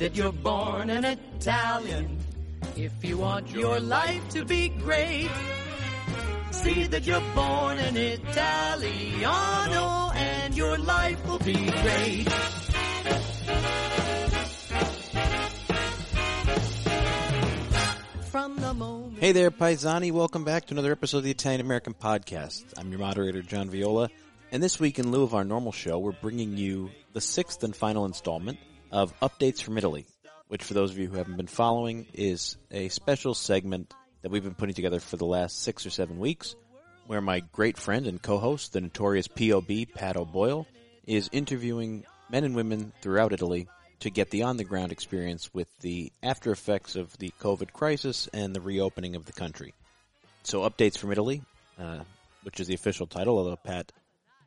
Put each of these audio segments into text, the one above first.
that you're born an Italian. If you want your life to be great, see that you're born an Italiano and your life will be great. Hey there, Paisani. Welcome back to another episode of the Italian American Podcast. I'm your moderator, John Viola. And this week, in lieu of our normal show, we're bringing you the sixth and final installment of Updates from Italy, which, for those of you who haven't been following, is a special segment that we've been putting together for the last six or seven weeks, where my great friend and co-host, the notorious POB, Pat O'Boyle, is interviewing men and women throughout Italy to get the on-the-ground experience with the after effects of the COVID crisis and the reopening of the country. So, Updates from Italy, uh, which is the official title, although Pat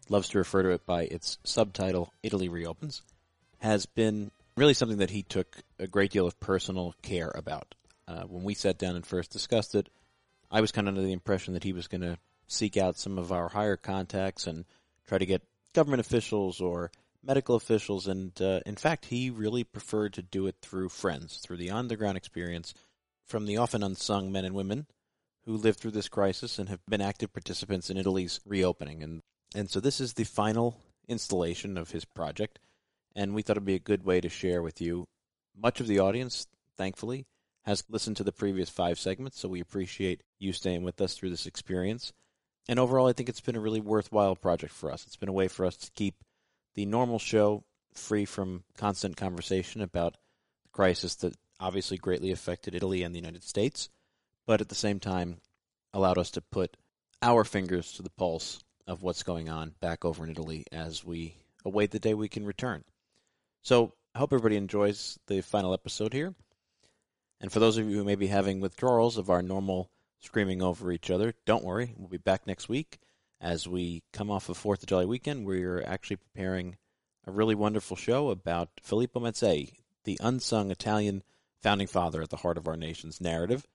loves to refer to it by its subtitle, Italy Reopens, has been really something that he took a great deal of personal care about. Uh, when we sat down and first discussed it, I was kind of under the impression that he was going to seek out some of our higher contacts and try to get government officials or medical officials, and uh, in fact, he really preferred to do it through friends, through the on the ground experience from the often unsung men and women who lived through this crisis and have been active participants in Italy's reopening. And, and so this is the final installation of his project, and we thought it'd be a good way to share with you. Much of the audience, thankfully, has listened to the previous five segments, so we appreciate you staying with us through this experience. And overall, I think it's been a really worthwhile project for us. It's been a way for us to keep the normal show free from constant conversation about the crisis that obviously greatly affected Italy and the United States, but at the same time allowed us to put our fingers to the pulse of what's going on back over in Italy as we await the day we can return. So I hope everybody enjoys the final episode here. And for those of you who may be having withdrawals of our normal screaming over each other, don't worry. We'll be back next week as we come off of Fourth of July weekend. We're actually preparing a really wonderful show about Filippo Mazzei, the unsung Italian founding father at the heart of our nation's narrative.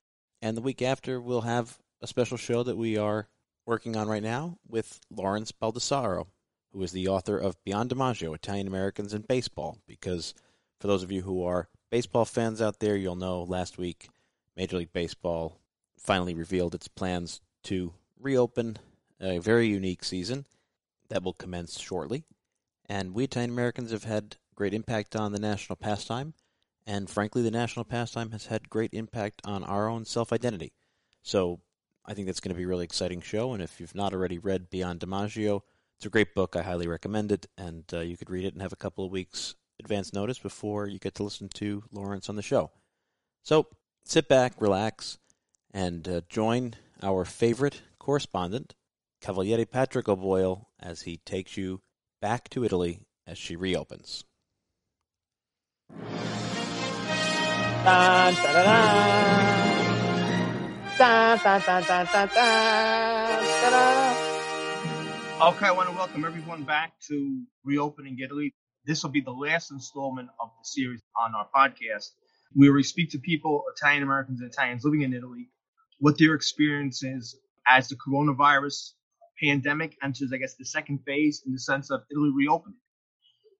And the week after, we'll have a special show that we are working on right now with Lawrence Baldassaro, who is the author of Beyond DiMaggio, Italian Americans in Baseball. Because for those of you who are baseball fans out there, you'll know last week Major League Baseball finally revealed its plans to reopen a very unique season that will commence shortly. And we Italian Americans have had great impact on the national pastime, and frankly, the national pastime has had great impact on our own self identity. So I think that's going to be a really exciting show. And if you've not already read Beyond DiMaggio, it's a great book. I highly recommend it, and uh, you could read it and have a couple of weeks advance notice before you get to listen to Lawrence on the show. So sit back, relax, and uh, join our favorite correspondent, Cavaliere Patrick O'Boyle, as he takes you back to Italy as she reopens. Dun, dun, dun, Okay, I want to welcome everyone back to Reopening Italy. This will be the last installment of the series on our podcast, where we speak to people, Italian Americans and Italians living in Italy, what their experience is as the coronavirus pandemic enters, I guess, the second phase in the sense of Italy reopening.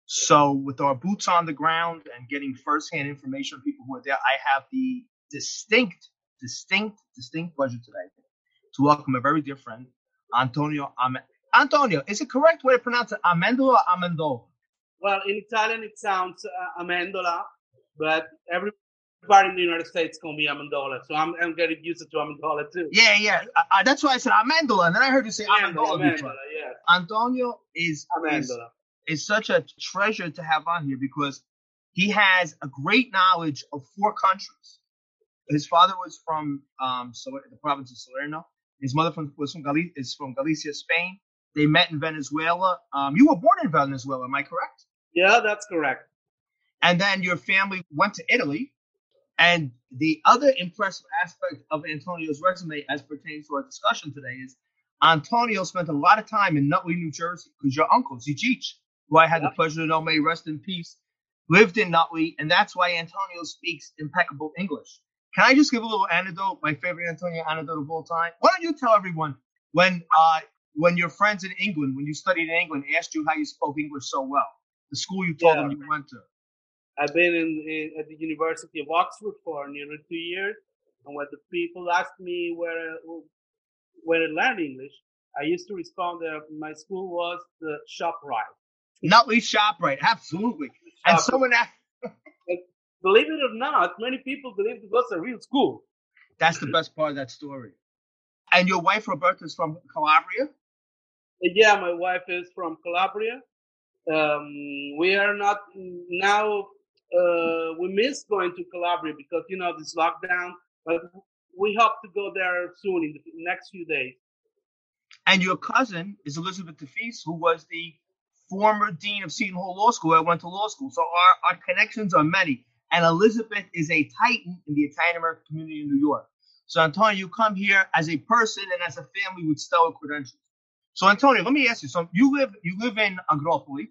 So, with our boots on the ground and getting firsthand information from people who are there, I have the distinct, distinct, distinct pleasure today to welcome a very dear friend, Antonio Am- Antonio, is it correct way to pronounce it? Amendola or Amendola? Well, in Italian it sounds uh, amendola, but everybody in the United States call me amendola, so I'm, I'm getting used to amendola too. Yeah, yeah. Uh, uh, that's why I said Amendola, and then I heard you say Amendola, Amendola. amendola, yeah, Antonio is, is amendola. is such a treasure to have on here because he has a great knowledge of four countries. His father was from um, the province of Salerno. His mother from, was from Gali- is from Galicia, Spain. They met in Venezuela. Um, you were born in Venezuela, am I correct? Yeah, that's correct. And then your family went to Italy. And the other impressive aspect of Antonio's resume, as pertains to our discussion today, is Antonio spent a lot of time in Nutley, New Jersey, because your uncle, Zijic, who I had the pleasure to know, may rest in peace, lived in Nutley, and that's why Antonio speaks impeccable English. Can I just give a little anecdote, my favorite Antonio anecdote of all time? Why don't you tell everyone when uh, when your friends in England, when you studied in England, asked you how you spoke English so well? The school you told Yeah. them you went to. I've been in, in, at the University of Oxford for nearly two years, and when the people asked me where where I learned English, I used to respond that my school was the ShopRite. Nutley ShopRite, absolutely. And someone asked, Believe it or not, many people believe it was a real school. that's the best part of that story. And your wife Roberta is from Calabria. Yeah, my wife is from Calabria. Um, we are not now. Uh, we miss going to Calabria because you know this lockdown, but we hope to go there soon in the next few days. And your cousin is Elizabeth Defeis, who was the former dean of Seton Hall Law School. I went to law school, so our, our connections are many. And Elizabeth is a titan in the Italian American community in New York. So Antonio, you come here as a person and as a family with stellar credentials. So Antonio, let me ask you. So you live you live in Agropoli,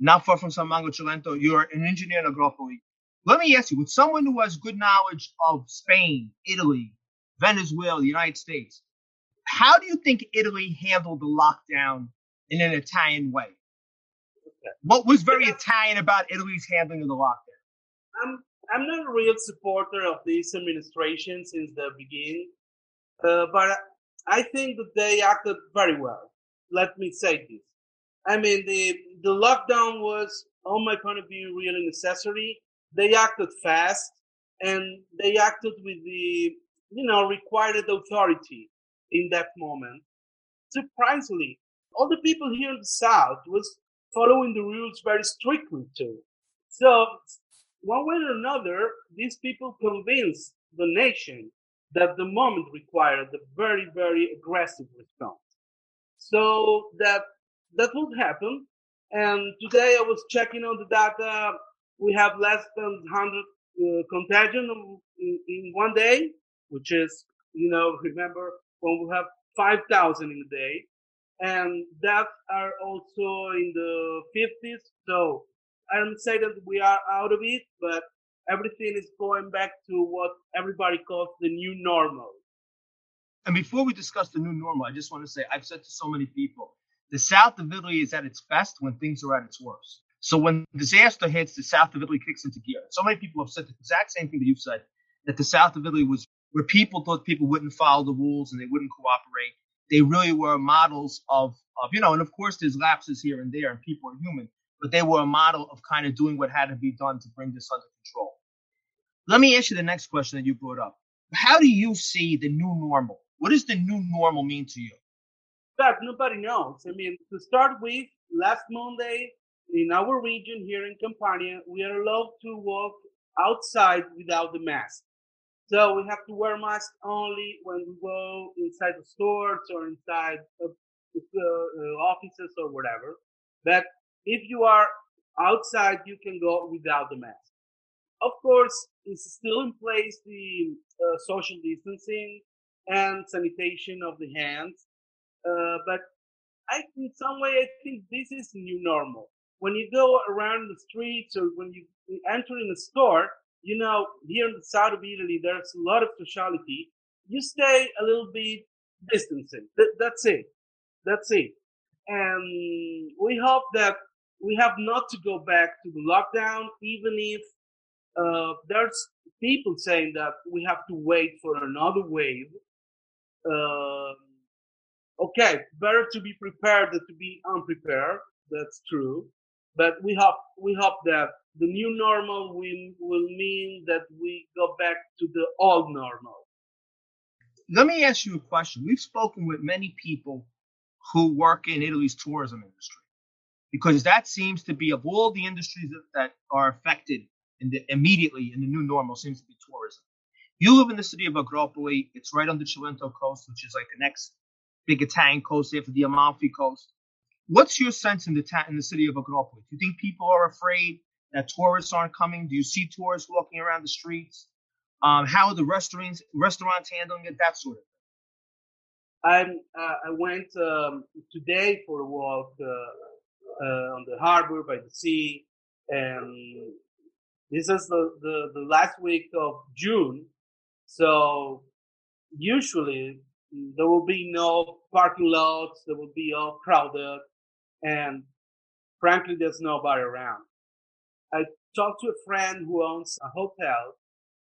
not far from San Mango Cilento. You're an engineer in Agropoli. Let me ask you, with someone who has good knowledge of Spain, Italy, Venezuela, the United States, how do you think Italy handled the lockdown in an Italian way? What was very Italian about Italy's handling of the lockdown? I'm I'm not a real supporter of this administration since the beginning, uh, but I think that they acted very well. Let me say this. I mean, the the lockdown was, on my point of view, really necessary. They acted fast, and they acted with the you know required authority in that moment. Surprisingly, all the people here in the south was following the rules very strictly too. So one way or another, these people convinced the nation that the moment required a very, very aggressive response. So that that would happen. And today I was checking on the data. We have less than 100 uh, contagion in, in one day, which is, you know, remember when we have 5,000 in a day and deaths are also in the 50s. So I don't say that we are out of it, but everything is going back to what everybody calls the new normal. And before we discuss the new normal, I just want to say I've said to so many people, the south of Italy is at its best when things are at its worst. So when disaster hits, the south of Italy kicks into gear. So many people have said the exact same thing that you've said, that the south of Italy was where people thought people wouldn't follow the rules and they wouldn't cooperate. They really were models of, of you know, and of course there's lapses here and there and people are human, but they were a model of kind of doing what had to be done to bring this under control. Let me ask you the next question that you brought up. How do you see the new normal? What does the new normal mean to you? That nobody knows. I mean, to start with, last Monday in our region here in Campania, we are allowed to walk outside without the mask. So we have to wear masks only when we go inside the stores or inside the, uh, offices or whatever. But if you are outside, you can go without the mask. Of course, it's still in place the uh, social distancing and sanitation of the hands. Uh, but I, in some way, I think this is new normal. When you go around the streets or when you enter in a store, you know, here in the south of Italy, there's a lot of sociality. You stay a little bit distancing. Th- that's it. That's it. And we hope that we have not to go back to the lockdown, even if uh, there's people saying that we have to wait for another wave. Uh, okay, better to be prepared than to be unprepared. That's true. But we hope we hope that the new normal will, will mean that we go back to the old normal. Let me ask you a question. We've spoken with many people who work in Italy's tourism industry because that seems to be of all the industries that, that are affected in the, immediately in the new normal seems to be tourism. You live in the city of Agropoli. It's right on the Cilento coast, which is like the next big Italian coast after the Amalfi coast. What's your sense in the ta- in the city of Agropoli? Do you think people are afraid that tourists aren't coming? Do you see tourists walking around the streets? Um, how are the restaurants restaurants handling it? That sort of thing. I'm, uh, I went um, today for a walk uh, uh, on the harbor by the sea, and this is the, the, the last week of June. So usually there will be no parking lots, there will be all crowded, and frankly, there's nobody around. I talked to a friend who owns a hotel,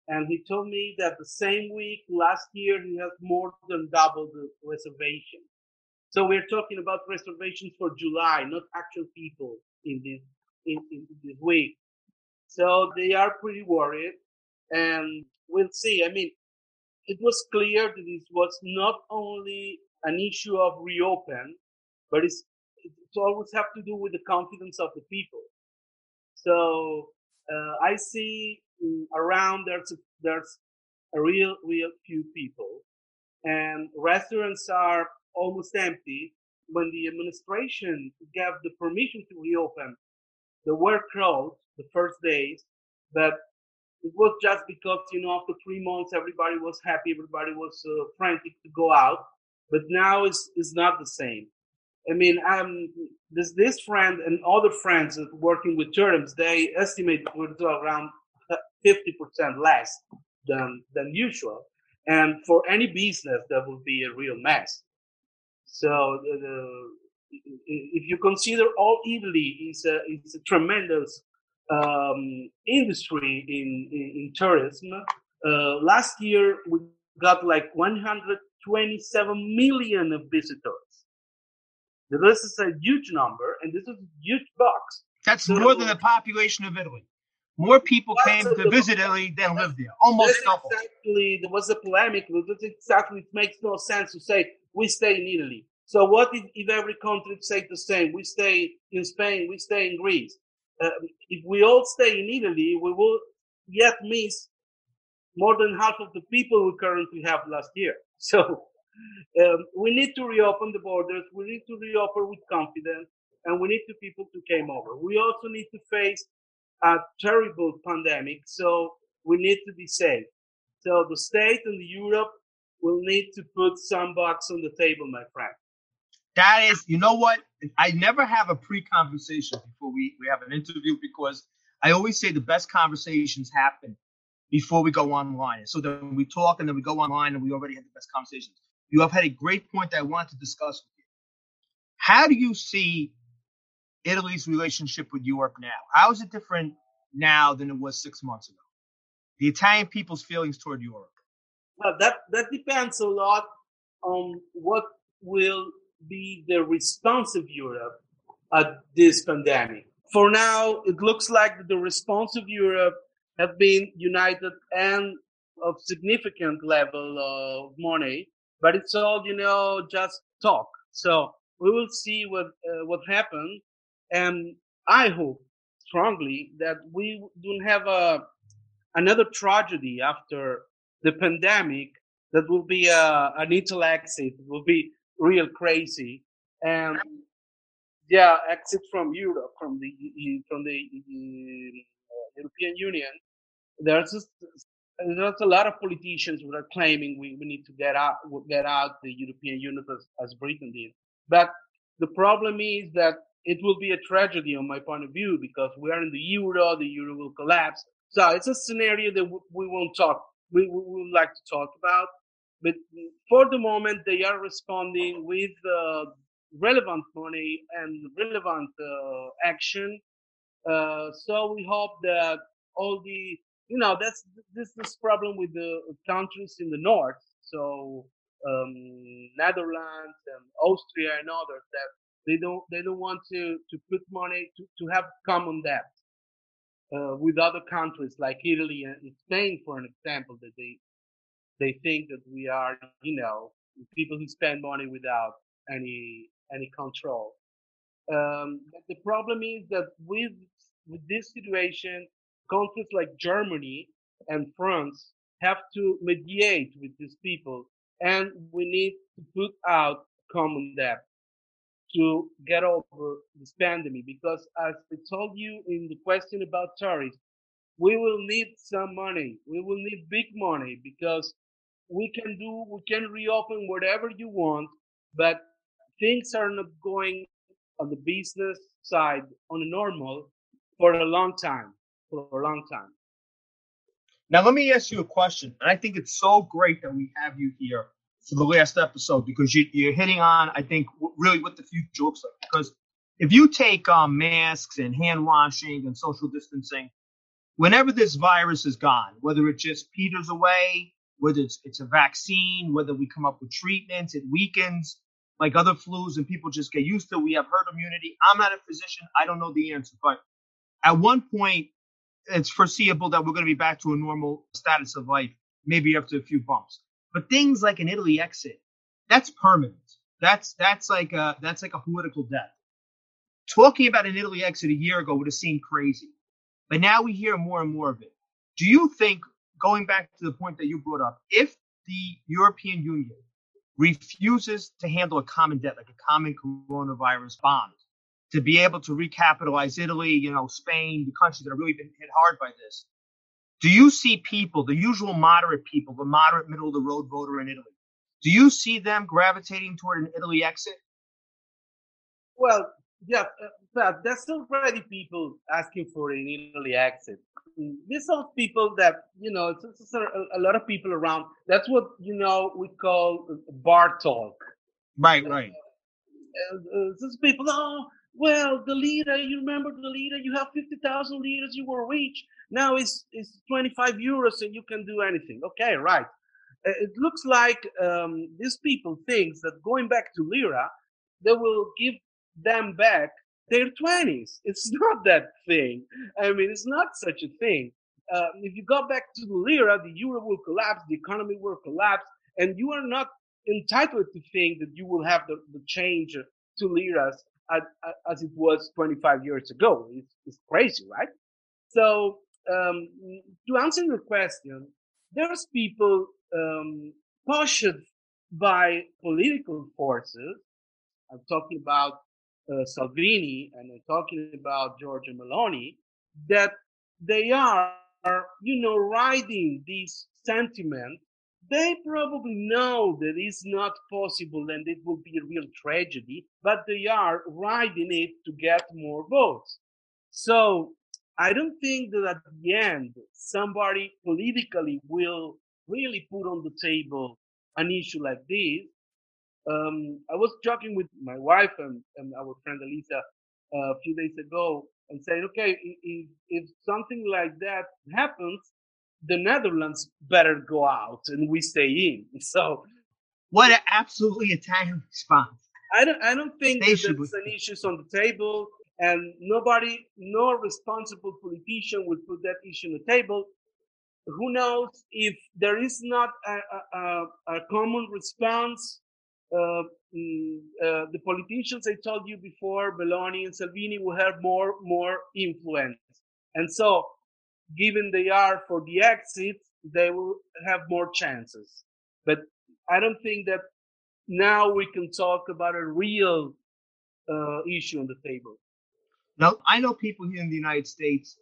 and he told me that the same week last year he has more than double the reservation. So we're talking about reservations for July, not actual people in this in, in this week. So they are pretty worried, and we'll see. I mean, it was clear that this was not only an issue of reopen, but it's it always have to do with the confidence of the people. So uh, I see around there's a, there's a real real few people, and restaurants are almost empty. When the administration gave the permission to reopen, there were crowds the first days, but it was just because you know after three months everybody was happy, everybody was uh, frantic to go out. But now it's it's not the same. I mean, um, this this friend and other friends working with terms, they estimate we're around fifty percent less than than usual. And for any business, that would be a real mess. So the, if you consider all Italy is a is a tremendous um, industry in, in, in tourism. Uh, last year we got like 127 million of visitors. This is a huge number, and this is a huge box. That's so, more than the population of Italy. More people came to visit Italy than live there. Almost double. Exactly. There was a polemic. That's exactly. It makes no sense to say we stay in Italy. So what if, if every country say the same? We stay in Spain. We stay in Greece. Uh, if we all stay in Italy, we will yet miss more than half of the people we currently have last year. So um, we need to reopen the borders. We need to reopen with confidence, and we need the people to came over. We also need to face a terrible pandemic, so we need to be safe. So the state and the Europe will need to put some bucks on the table, my friend. That is, you know what? I never have a pre-conversation before we, we have an interview because I always say the best conversations happen before we go online. So then we talk and then we go online and we already have the best conversations. You have had a great point that I want to discuss with you. How do you see Italy's relationship with Europe now? How is it different now than it was six months ago? The Italian people's feelings toward Europe. Well, that that depends a lot on what will be the response of Europe at this pandemic. For now, it looks like the response of Europe have been united and of significant level of money but it's all you know just talk. So we will see what uh, what happens, and I hope strongly that we don't have a another tragedy after the pandemic that will be a, an Italy exit. It will be real crazy, and yeah, exit from Europe, from the from the uh, European Union. There's just there's a lot of politicians who are claiming we, we need to get out get out the European Union as, as Britain did. But the problem is that it will be a tragedy on my point of view because we are in the euro, the euro will collapse. So it's a scenario that we won't talk, we, we would like to talk about. But for the moment, they are responding with uh, relevant money and relevant uh, action. Uh, so we hope that all the you know that's this this problem with the countries in the north so um, netherlands and austria and others that they don't they don't want to to put money to, to have common debt uh, with other countries like italy and spain for an example that they they think that we are you know people who spend money without any any control um, the problem is that with with this situation countries like Germany and France have to mediate with these people and we need to put out common debt to get over this pandemic because as I told you in the question about tariffs, we will need some money. We will need big money because we can do, we can reopen whatever you want, but things are not going on the business side on a normal for a long time for a long time. Now, let me ask you a question. And I think it's so great that we have you here for the last episode because you, are hitting on, I think, really what the future looks like. Because if you take um, masks and hand washing and social distancing, whenever this virus is gone, whether it just peters away, whether it's, it's a vaccine, whether we come up with treatments, it weakens like other flus and people just get used to. We have herd immunity. I'm not a physician. I don't know the answer, but at one point, it's foreseeable that we're going to be back to a normal status of life, maybe after a few bumps. But things like an Italy exit, that's permanent. That's that's like a that's like a political death. Talking about an Italy exit a year ago would have seemed crazy, but now we hear more and more of it. Do you think, going back to the point that you brought up, if the European Union refuses to handle a common debt like a common coronavirus bond, to be able to recapitalize Italy, you know, Spain, the countries that have really been hit hard by this. Do you see people, the usual moderate people, the moderate middle of the road voter in Italy, do you see them gravitating toward an Italy exit? Well, yeah, uh, there's already people asking for an Italy exit. Mm, these are people that, you know, it's, it's a, a, lot of people around. That's what, you know, we call bar talk. Right, right. Uh, uh, these people, oh, well, the lira, you remember the lira, you have 50,000 liras, you were rich. Now it's, it's 25 euros and you can do anything. Okay, right. Uh, it looks like um, these people think that going back to lira, they will give them back their 20s. It's not that thing. I mean, it's not such a thing. Uh, if you go back to the lira, the euro will collapse, the economy will collapse, and you are not entitled to think that you will have the, the change to liras as, as, it was 25 years ago. It's, it's crazy, right? So, um, to answer your question, there's people um, pushed by political forces. I'm talking about uh, Salvini and talking about Giorgia Meloni that they are, you know, riding this sentiment. They probably know that it's not possible and it will be a real tragedy, but they are riding it to get more votes. So I don't think that at the end somebody politically will really put on the table an issue like this. Um, I was talking with my wife and, and our friend Elisa uh, a few days ago and saying, okay, if, if something like that happens, the Netherlands better go out and we stay in. So, what an absolutely Italian response. I don't, I don't think there's an issue on the table and nobody, no responsible politician will put that issue on the table who knows if there is not a, a, a common response. Uh, mm, uh, the politicians I told you before, Meloni and Salvini, will have more more influence, and so, given they are for the exit, they will have more chances. But I don't think that now we can talk about a real uh, issue on the table. Now, I know people here in the United States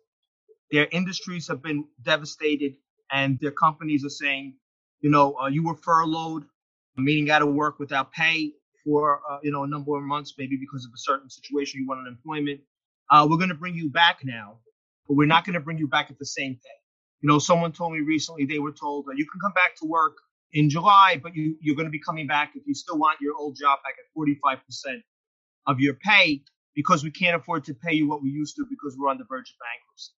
their industries have been devastated, and their companies are saying, you know, uh, you were furloughed, meaning out of work without pay for uh, you know a number of months, maybe because of a certain situation you want unemployment. Uh, we're going to bring you back now, but we're not going to bring you back at the same pay. You know, someone told me recently they were told that you can come back to work in July, but you, you're going to be coming back if you still want your old job back at 45% of your pay because we can't afford to pay you what we used to because we're on the verge of bankruptcy.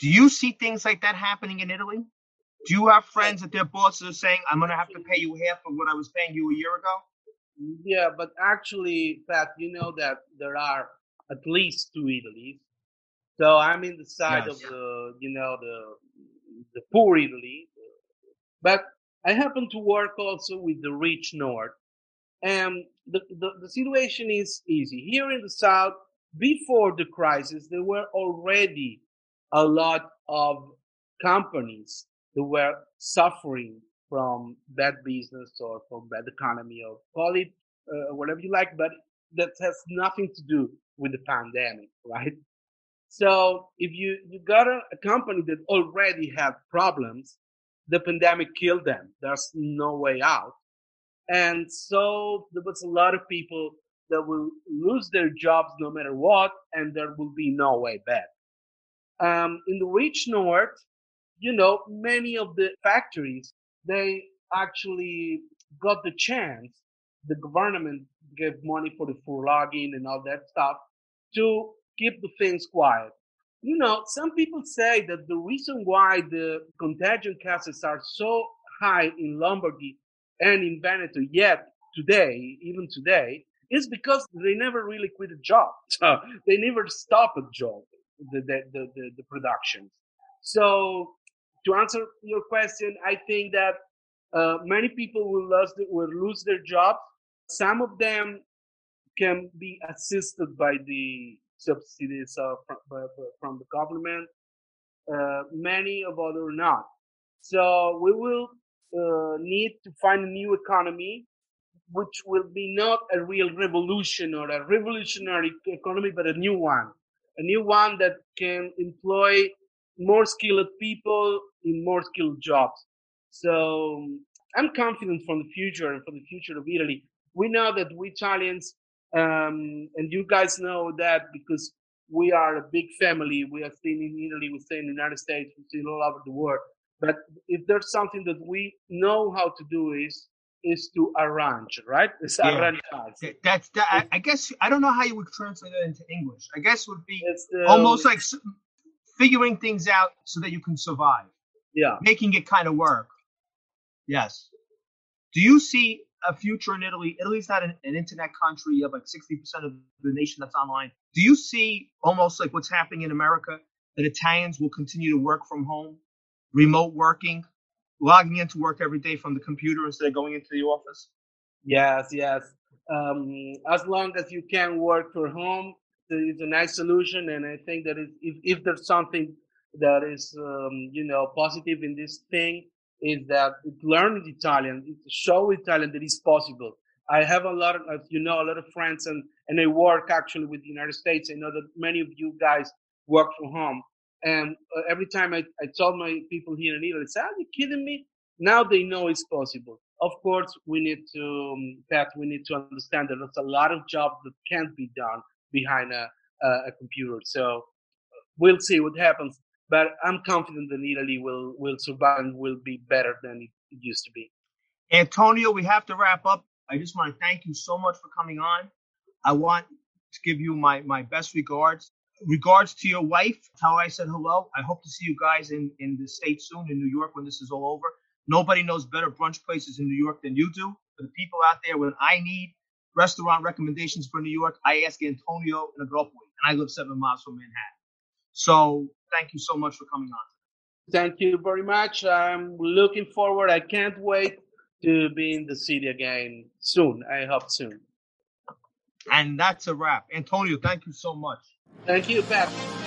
Do you see things like that happening in Italy? Do you have friends that their bosses are saying, I'm going to have to pay you half of what I was paying you a year ago? Yeah, but actually, Pat, you know that there are at least two Italies. So I'm in the side yes. of the, you know, the the poor Italy. But I happen to work also with the rich North. And the, the, the situation is easy. Here in the South, before the crisis, there were already a lot of companies that were suffering from bad business or from bad economy or call it uh, whatever you like, but that has nothing to do with the pandemic, right? So if you, you got a, a company that already had problems, the pandemic killed them. There's no way out. And so there was a lot of people that will lose their jobs no matter what, and there will be no way back. Um, in the rich north, you know, many of the factories, they actually got the chance. The government gave money for the furloughing and all that stuff. to keep the things quiet. You know, some people say that the reason why the contagion cases are so high in Lombardy and in Veneto yet today, even today, is because they never really quit a job. So they never stop a job, the, the, the, the, the productions. So to answer your question, I think that uh, many people will lose, will lose their jobs. Some of them can be assisted by the subsidies uh, from, from, the government. Uh, many of other not. So we will uh, need to find a new economy, which will be not a real revolution or a revolutionary economy, but a new one, a new one that can employ more skilled people in more skilled jobs. So I'm confident for the future and for the future of Italy. We know that we Italians, um, and you guys know that because we are a big family. We are staying in Italy, we've stay in the United States, we've stay all over the world. But if there's something that we know how to do is is to arrange, right? It's yeah. arrange. That's that. I, I, guess I don't know how you would translate that into English. I guess would be the, almost like figuring things out so that you can survive. Yeah, making it kind of work. Yes. Do you see a future in Italy? Italy's not an, an internet country. You have like 60% of the nation that's online. Do you see almost like what's happening in America that Italians will continue to work from home, remote working, logging into work every day from the computer instead of going into the office? Yes, yes. Um, as long as you can work from home, it's a nice solution. And I think that if, if there's something that is, um, you know, positive in this thing, is that it learn Italian, it show Italian that it's possible. I have a lot of, you know, a lot of friends and, and I work actually with the United States. I know that many of you guys work from home. And uh, every time I, I told my people here in Italy, say, are you kidding me? Now they know it's possible. Of course, we need to, um, Pat, we need to understand that there's a lot of jobs that can't be done behind a, a, computer. So we'll see what happens but I'm confident that Italy will will survive and will be better than it used to be. Antonio, we have to wrap up. I just want to thank you so much for coming on. I want to give you my my best regards. Regards to your wife. Her I said hello. I hope to see you guys in in the states soon in New York when this is all over. Nobody knows better brunch places in New York than you do. For the people out there, when I need restaurant recommendations for New York, I ask Antonio in Agropoli, and I live seven miles from Manhattan. So thank you so much for coming on. Thank you very much. I'm looking forward. I can't wait to be in the city again soon. I hope soon. And that's a wrap. Antonio, thank you so much. Thank you, Pat.